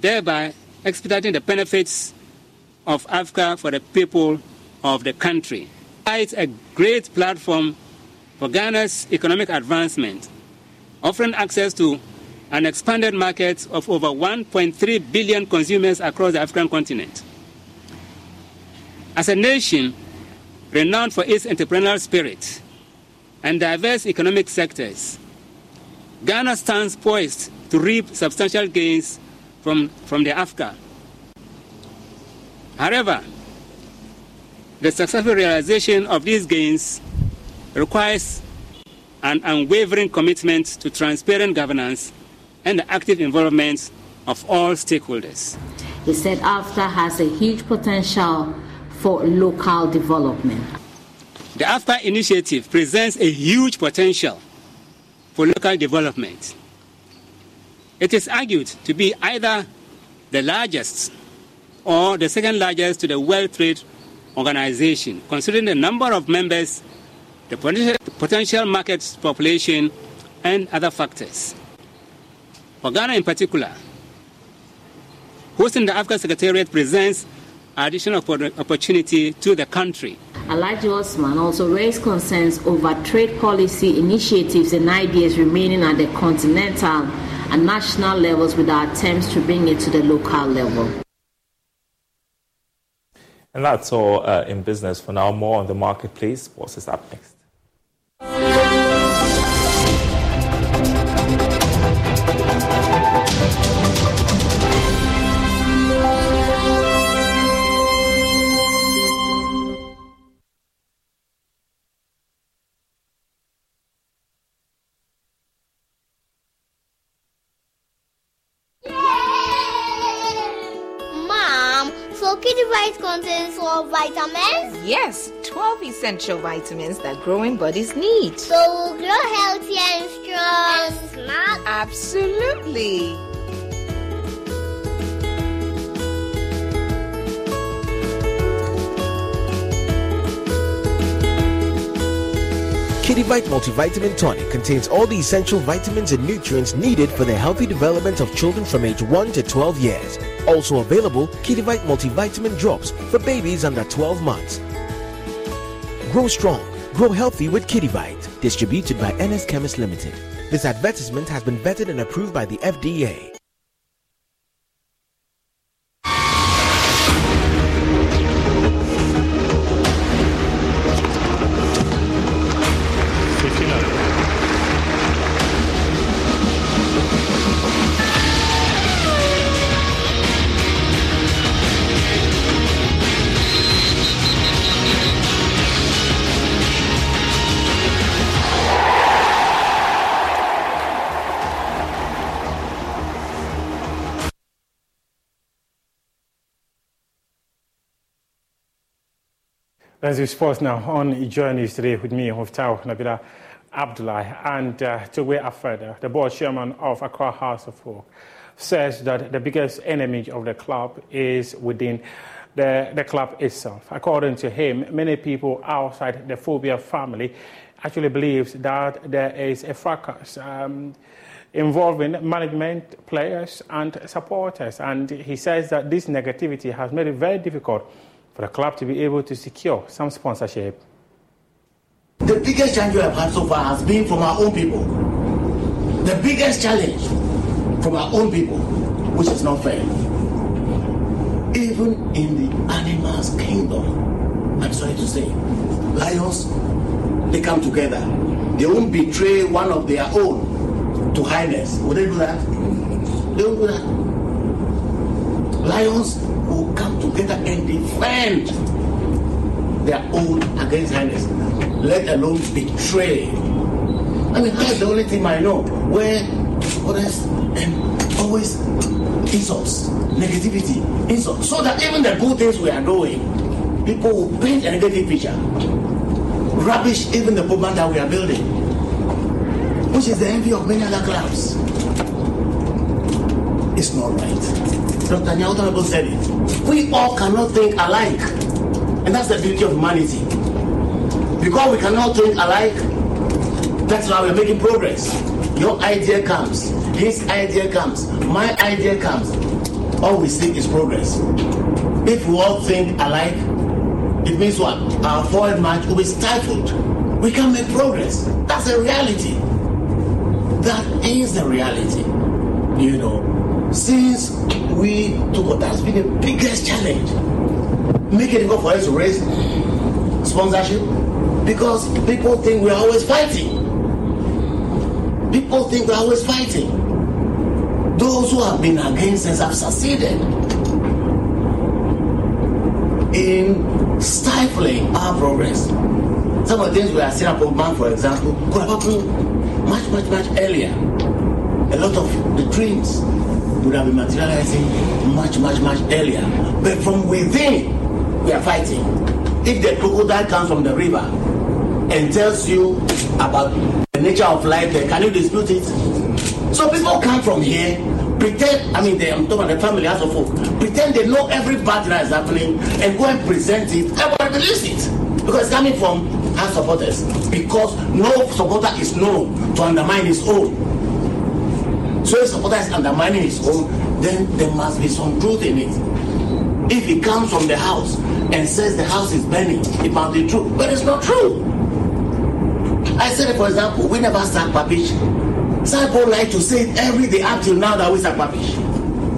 thereby expediting the benefits of Africa for the people of the country. It's a great platform for Ghana's economic advancement, offering access to an expanded market of over 1.3 billion consumers across the African continent. As a nation renowned for its entrepreneurial spirit, and diverse economic sectors, Ghana stands poised to reap substantial gains from, from the AfCFTA. However, the successful realization of these gains requires an unwavering commitment to transparent governance and the active involvement of all stakeholders. He said AFTA has a huge potential for local development. The AFTA initiative presents a huge potential for local development. It is argued to be either the largest or the second largest to the World Trade Organization, considering the number of members, the potential market population, and other factors. For Ghana in particular, hosting the Africa Secretariat presents additional opportunity to the country. Alaji Osman also raised concerns over trade policy initiatives and ideas remaining at the continental and national levels without attempts to bring it to the local level. And that's all uh, in business for now. More on the marketplace. What's up next? Yes, 12 essential vitamins that growing bodies need. So we'll grow healthy and strong. And smart? Absolutely. Kidivite Multivitamin Tonic contains all the essential vitamins and nutrients needed for the healthy development of children from age 1 to 12 years. Also available, Kidivite Multivitamin Drops for babies under 12 months. Grow strong, grow healthy with Kidivite. Distributed by NS Chemist Limited. This advertisement has been vetted and approved by the FDA. Do sports now on Journey today with me, Hoftau Nabila Abdullah. And uh, to way further, the board chairman of Accra Hearts of Oak says that the biggest enemy of the club is within the, the club itself. According to him, many people outside the Phobia family actually believes that there is a fracas um, involving management, players, and supporters. And he says that this negativity has made it very difficult for the club to be able to secure some sponsorship. The biggest challenge we have had so far has been from our own people. The biggest challenge from our own people, which is not fair. Even in the animals' kingdom, I'm sorry to say, lions, they come together. They won't betray one of their own to highness. Would they do that? They won't do that. Lions will come together and defend their own against highness, let alone betray. I mean, that's the only thing I know where others and always insults, negativity, insults, so that even the good things we are doing, people will paint a negative picture, rubbish even the movement that we are building, which is the envy of many other clubs. It's not right. Dr. Nyauta said it. We all cannot think alike. And that's the beauty of humanity. Because we cannot think alike, that's why we're making progress. Your idea comes, his idea comes, my idea comes. All we seek is progress. If we all think alike, it means what? Our forward march will be stifled. We can't make progress. That's a reality. That is the reality. You know, since we took what has been the biggest challenge, make it difficult for us to raise sponsorship because people think we're always fighting. People think we're always fighting. Those who have been against us have succeeded in stifling our progress. Some of the things we are seeing man, for example, could have happened much, much, much earlier. A lot of the dreams would have been materializing much, much, much earlier. But from within, we are fighting. If the crocodile comes from the river and tells you about the nature of life there, can you dispute it? So people come from here, pretend, I mean, they, I'm talking about the family as of folk, pretend they know every bad that is happening and go and present it. Everybody believes it. Because it's coming from our supporters. Because no supporter is known to undermine his own. So if supporter is undermining his own, then there must be some truth in it. If he comes from the house and says the house is burning, it must be true. But it's not true. I said, for example, we never sack Papish. People like to say it every day up till now that we sack Papish.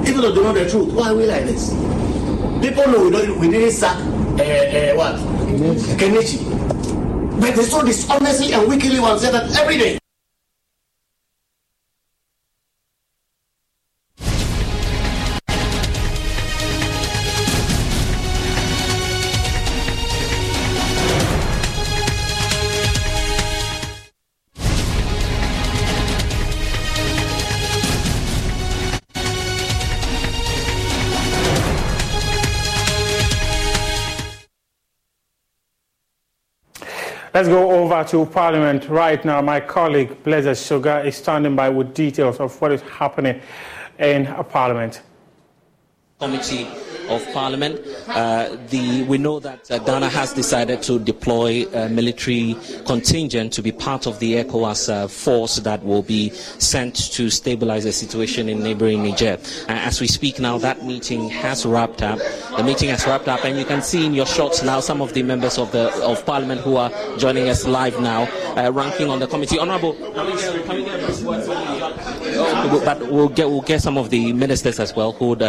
Even though they know the truth. Why are we like this? People know we, don't, we didn't sack uh, uh, what? Kenichi. But they so dishonestly and wickedly one say that every day. Let's go over to Parliament right now. My colleague Blazer Sugar is standing by with details of what is happening in Parliament. Committee of Parliament. Uh, the, we know that uh, Ghana has decided to deploy a military contingent to be part of the ECOWAS uh, force that will be sent to stabilize the situation in neighboring Niger. Uh, as we speak now, that meeting has wrapped up. The meeting has wrapped up, and you can see in your shots now some of the members of the of Parliament who are joining us live now, uh, ranking on the committee. Honourable, but we'll get we'll get some of the ministers as well who would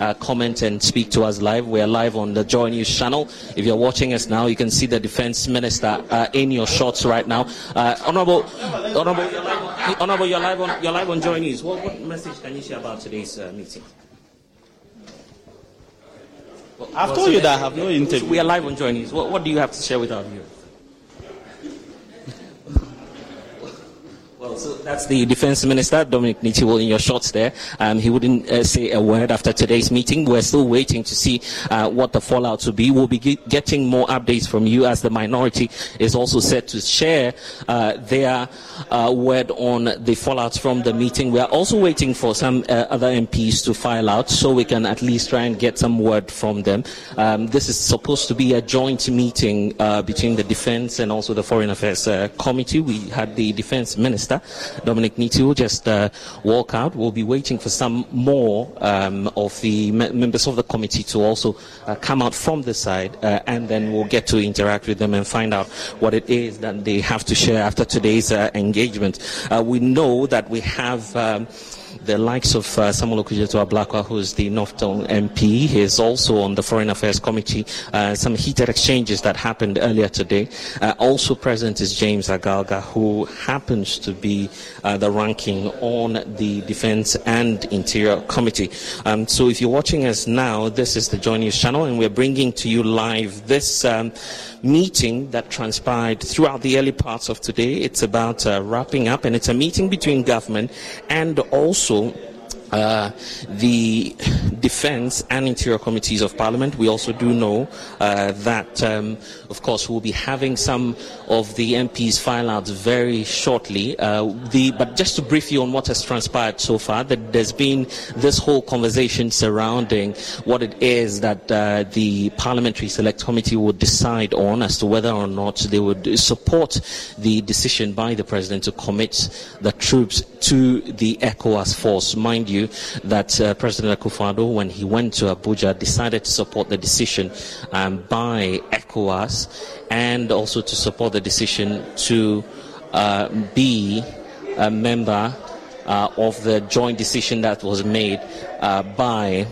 uh, comment and speak to us live. We are live on the Joy News channel. If you're watching us now, you can see the Defence Minister uh, in your shots right now. Uh, Honourable, Honourable, Honourable, you're live on you're live on Joy News. What, what message can you share about today's uh, meeting? I've told you that I have no interview. We are live on Joy News. What, what do you have to share with our viewers? Well, so that's the defense minister, Dominic Nitiwul, in your shots there. Um, he wouldn't uh, say a word after today's meeting. We're still waiting to see uh, what the fallout will be. We'll be getting more updates from you as the minority is also set to share uh, their uh, word on the fallout from the meeting. We are also waiting for some uh, other MPs to file out so we can at least try and get some word from them. Um, this is supposed to be a joint meeting uh, between the defense and also the foreign affairs committee. We had the defense minister Minister, Dominic Nitiwul, just uh, walk out. We'll be waiting for some more um, of the members of the committee to also uh, come out from the side, uh, and then we'll get to interact with them and find out what it is that they have to share after today's uh, engagement. Uh, we know that we have. Um, the likes of uh, Samuel Okudzeto Ablakwa, who is the North Tongu MP. He is also on the Foreign Affairs Committee. Uh, some heated exchanges that happened earlier today. Uh, also present is James Agalga, who happens to be uh, the ranking on the Defense and Interior Committee. Um, so if you're watching us now, this is the Joy News channel, and we're bringing to you live this um, meeting that transpired throughout the early parts of today. It's about uh, wrapping up, and it's a meeting between government and also uh, the Defense and Interior Committees of Parliament. We also do know uh, that, um, of course, we'll be having some of the MPs file out very shortly. Uh, the, but just to brief you on what has transpired so far, that there's been this whole conversation surrounding what it is that uh, the Parliamentary Select Committee would decide on as to whether or not they would support the decision by the President to commit the troops to the ECOWAS force. Mind you, that uh, President Akufo-Addo, when he went to Abuja, decided to support the decision um, by ECOWAS and also to support the decision to uh, be a member uh, of the joint decision that was made uh, by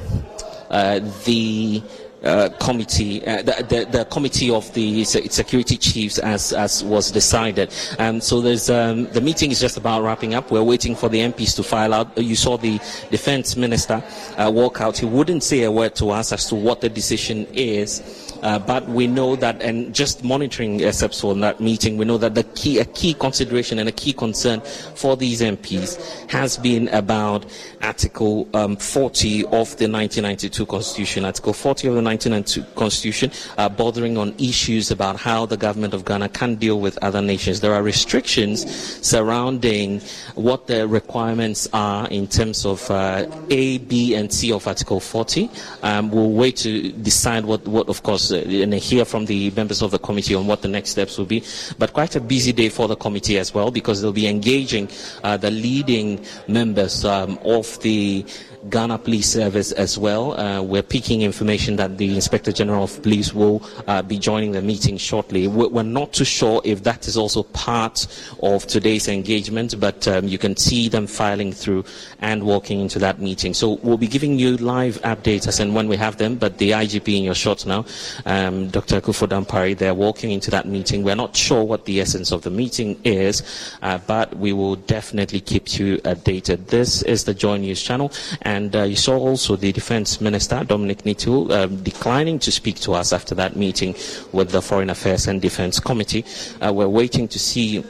uh, the uh, committee, uh, the, the, the, committee of the security chiefs, as, as was decided. So um, the meeting is just about wrapping up. We're waiting for the MPs to file out. You saw the defense minister uh, walk out. He wouldn't say a word to us as to what the decision is. Uh, but we know that, and just monitoring SEPS on that meeting, we know that the key, a key consideration and a key concern for these MPs has been about Article um, 40 of the 1992 Constitution. Article 40 of the 1992 Constitution, uh, bordering on issues about how the government of Ghana can deal with other nations. There are restrictions surrounding what the requirements are in terms of uh, A, B, and C of Article 40. Um, we'll wait to decide what, what of course, uh, and hear from the members of the committee on what the next steps will be. But quite a busy day for the committee as well because they'll be engaging uh, the leading members um, of the Ghana Police Service as well. Uh, we're picking information that the Inspector General of Police will uh, be joining the meeting shortly. We're not too sure if that is also part of today's engagement, but um, you can see them filing through and walking into that meeting. So we'll be giving you live updates as and when we have them, but the IGP in your shot now, um, Dr. Kufo Dampare, they're walking into that meeting. We're not sure what the essence of the meeting is, uh, but we will definitely keep you updated. This is the Joy News channel. And uh, you saw also the Defense Minister, Dominic Nitiwul, um, declining to speak to us after that meeting with the Foreign Affairs and Defense Committee. Uh, we're waiting to see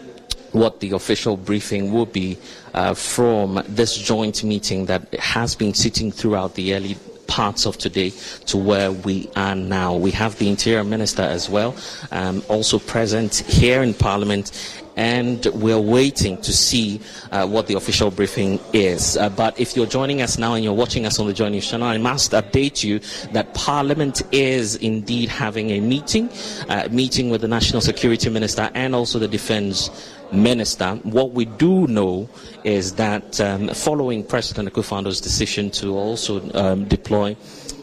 what the official briefing will be uh, from this joint meeting that has been sitting throughout the early parts of today to where we are now. We have the Interior Minister as well, um, also present here in Parliament, and we're waiting to see uh, what the official briefing is. Uh, but if you're joining us now and you're watching us on the Joy channel, I must update you that Parliament is indeed having a meeting, uh, meeting with the National Security Minister and also the Defense Minister. What we do know is that um, following President Akufo-Addo's decision to also um, deploy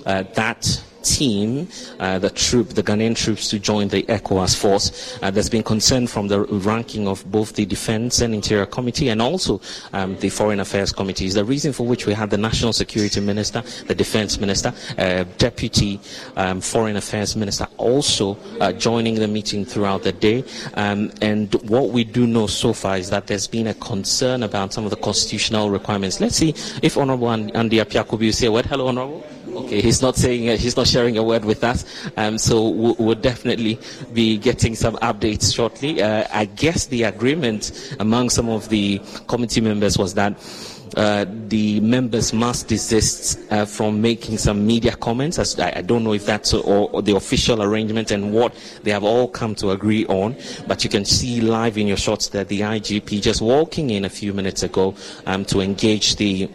uh, that team, uh, the troop, the Ghanaian troops to join the ECOWAS force. Uh, there's been concern from the ranking of both the Defense and Interior Committee and also um, the Foreign Affairs Committees. The reason for which we had the National Security Minister, the Defense Minister, uh, Deputy um, Foreign Affairs Minister also uh, joining the meeting throughout the day. Um, and what we do know so far is that there's been a concern about some of the constitutional requirements. Let's see if Honorable Andy Appiah will say word. Hello, Honorable. Okay, he's not saying, uh, he's not sharing a word with us. Um, so we'll, we'll, definitely be getting some updates shortly. Uh, I guess the agreement among some of the committee members was that uh, the members must desist uh, from making some media comments. As I, I don't know if that's or, or, the official arrangement and what they have all come to agree on. But you can see live in your shots that the IGP just walking in a few minutes ago um, to engage the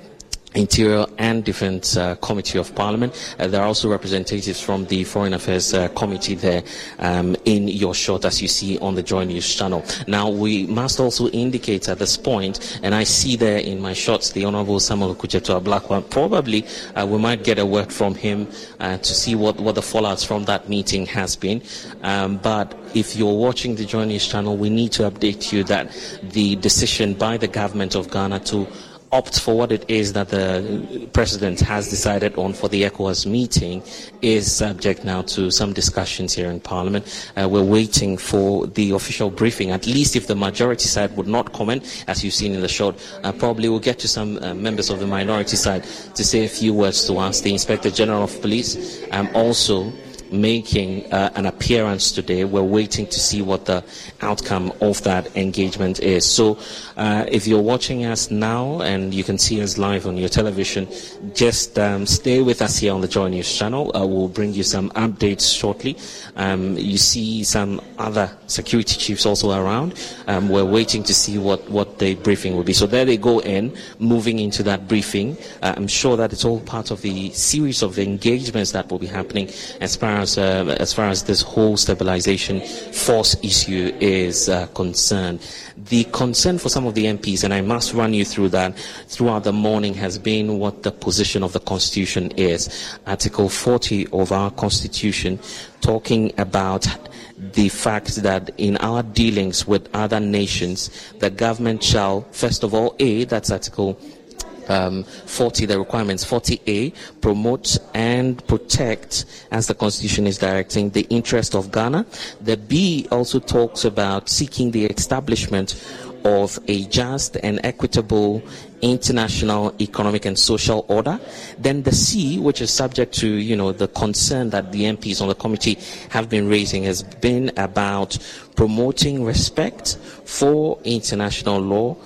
Interior and Defence uh, Committee of Parliament. Uh, there are also representatives from the Foreign Affairs uh, Committee there um, in your shot, as you see on the Joy News channel. Now, we must also indicate at this point, and I see there in my shots the Honourable Samuel Okudzeto Ablakwa. Probably uh, we might get a word from him uh, to see what, what the fallouts from that meeting has been. Um, but if you're watching the Joy News channel, we need to update you that the decision by the government of Ghana to opt for what it is that the president has decided on for the ECOWAS meeting is subject now to some discussions here in Parliament. Uh, we're waiting for the official briefing. At least if the majority side would not comment, as you've seen in the short, uh, probably we'll get to some uh, members of the minority side to say a few words to us. The Inspector General of Police um, also making uh, an appearance today. We're waiting to see what the outcome of that engagement is. So, uh, if you're watching us now and you can see us live on your television, just um, stay with us here on the Joy News channel. Uh, we'll bring you some updates shortly. Um, you see some other security chiefs also around. Um, we're waiting to see what, what the briefing will be. So there they go in, moving into that briefing. Uh, I'm sure that it's all part of the series of engagements that will be happening as far as uh, as far as this whole stabilization force issue is uh, concerned. The concern for some of the MPs, and I must run you through that throughout the morning, has been what the position of the Constitution is. Article 40 of our Constitution talking about the fact that in our dealings with other nations, the government shall, first of all, A, that's Article um, 40, the requirements 40A, promote and protect, as the Constitution is directing, the interest of Ghana. The B also talks about seeking the establishment of a just and equitable international economic and social order. Then the C, which is subject to, you know, the concern that the MPs on the committee have been raising has been about promoting respect for international law,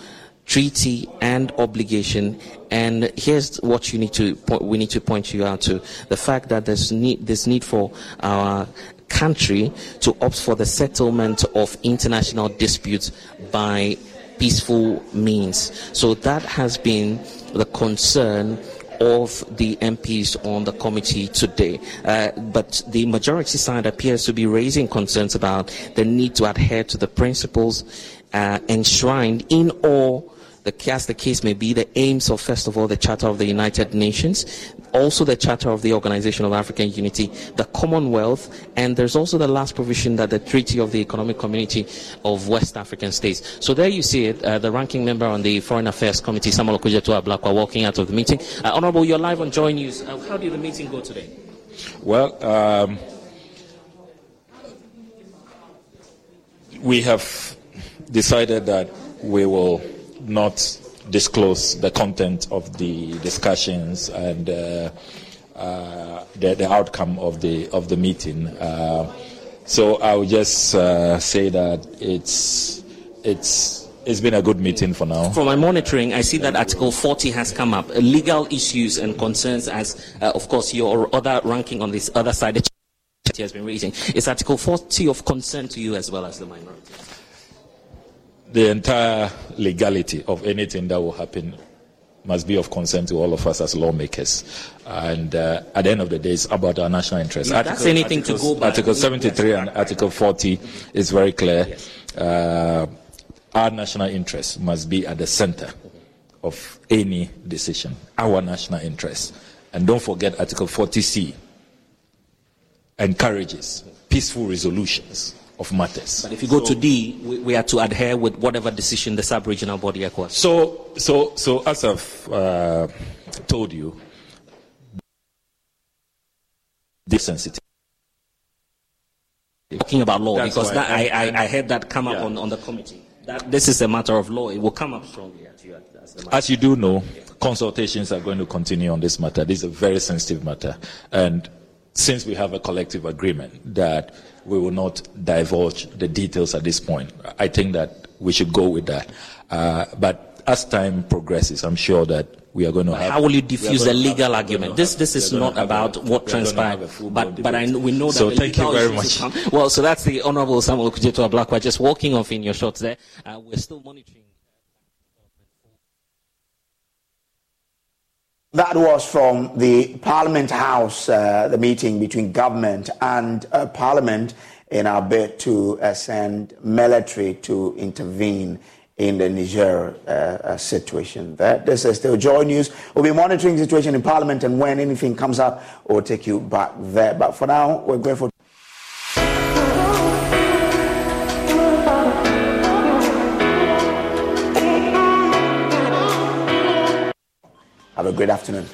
treaty and obligation. And here's what you need to we need to point you out to the fact that there's need this need for our country to opt for the settlement of international disputes by peaceful means. So that has been the concern of the MPs on the committee today. Uh, but the majority side appears to be raising concerns about the need to adhere to the principles uh, enshrined in all the, as the case may be, the aims of, first of all, the Charter of the United Nations, also the Charter of the Organization of African Unity, the Commonwealth, and there's also the last provision that the Treaty of the Economic Community of West African States. So there you see it, uh, the ranking member on the Foreign Affairs Committee, Samuel Okudzeto Ablakwa, walking out of the meeting. Uh, Honorable, you're live on Joy News. Uh, how did the meeting go today? Well, um, we have decided that we will not disclose the content of the discussions and uh, uh, the, the, outcome of the of the meeting. Uh, so I would just uh, say that it's it's it's been a good meeting for now. From my monitoring, I see that Article 40 has come up. Legal issues and concerns, as uh, of course your other ranking on this other side has been raising. Is Article 40 of concern to you as well as the minority? The entire legality of anything that will happen must be of concern to all of us as lawmakers. And uh, at the end of the day, it's about our national interest. Yeah, that's anything articles, to go by. Article 73 and Article 40 is very clear. Yes. Uh, our national interest must be at the center of any decision. Our national interest. And don't forget Article 40C encourages peaceful resolutions of matters. But if you go so, to D, we, we, are to adhere with whatever decision the sub-regional body acquires. So, so, so as I've uh, told you, this sensitive. Talking about law, That's because that, I, I, I, heard that come up on, on the committee. That this is a matter of law. It will come up strongly at you. As, as you do know, yeah. consultations are going to continue on this matter. This is a very sensitive matter. And since we have a collective agreement that we will not divulge the details at this point. I think that we should go with that. Uh, but as time progresses, I'm sure that we are going to have. How will you diffuse the legal argument? This this is not about a, what transpired, but but I, we know that. So thank you very much. Well, so that's the Honourable Samuel Okudzeto Ablakwa just walking off in your shots there. Uh, we're still monitoring. That was from the Parliament House, uh, the meeting between government and uh, Parliament in our bid to uh, send military to intervene in the Niger uh, uh, situation. There. This is still Joy News. We'll be monitoring the situation in Parliament, and when anything comes up, we'll take you back there. But for now, we're grateful. Have a great afternoon.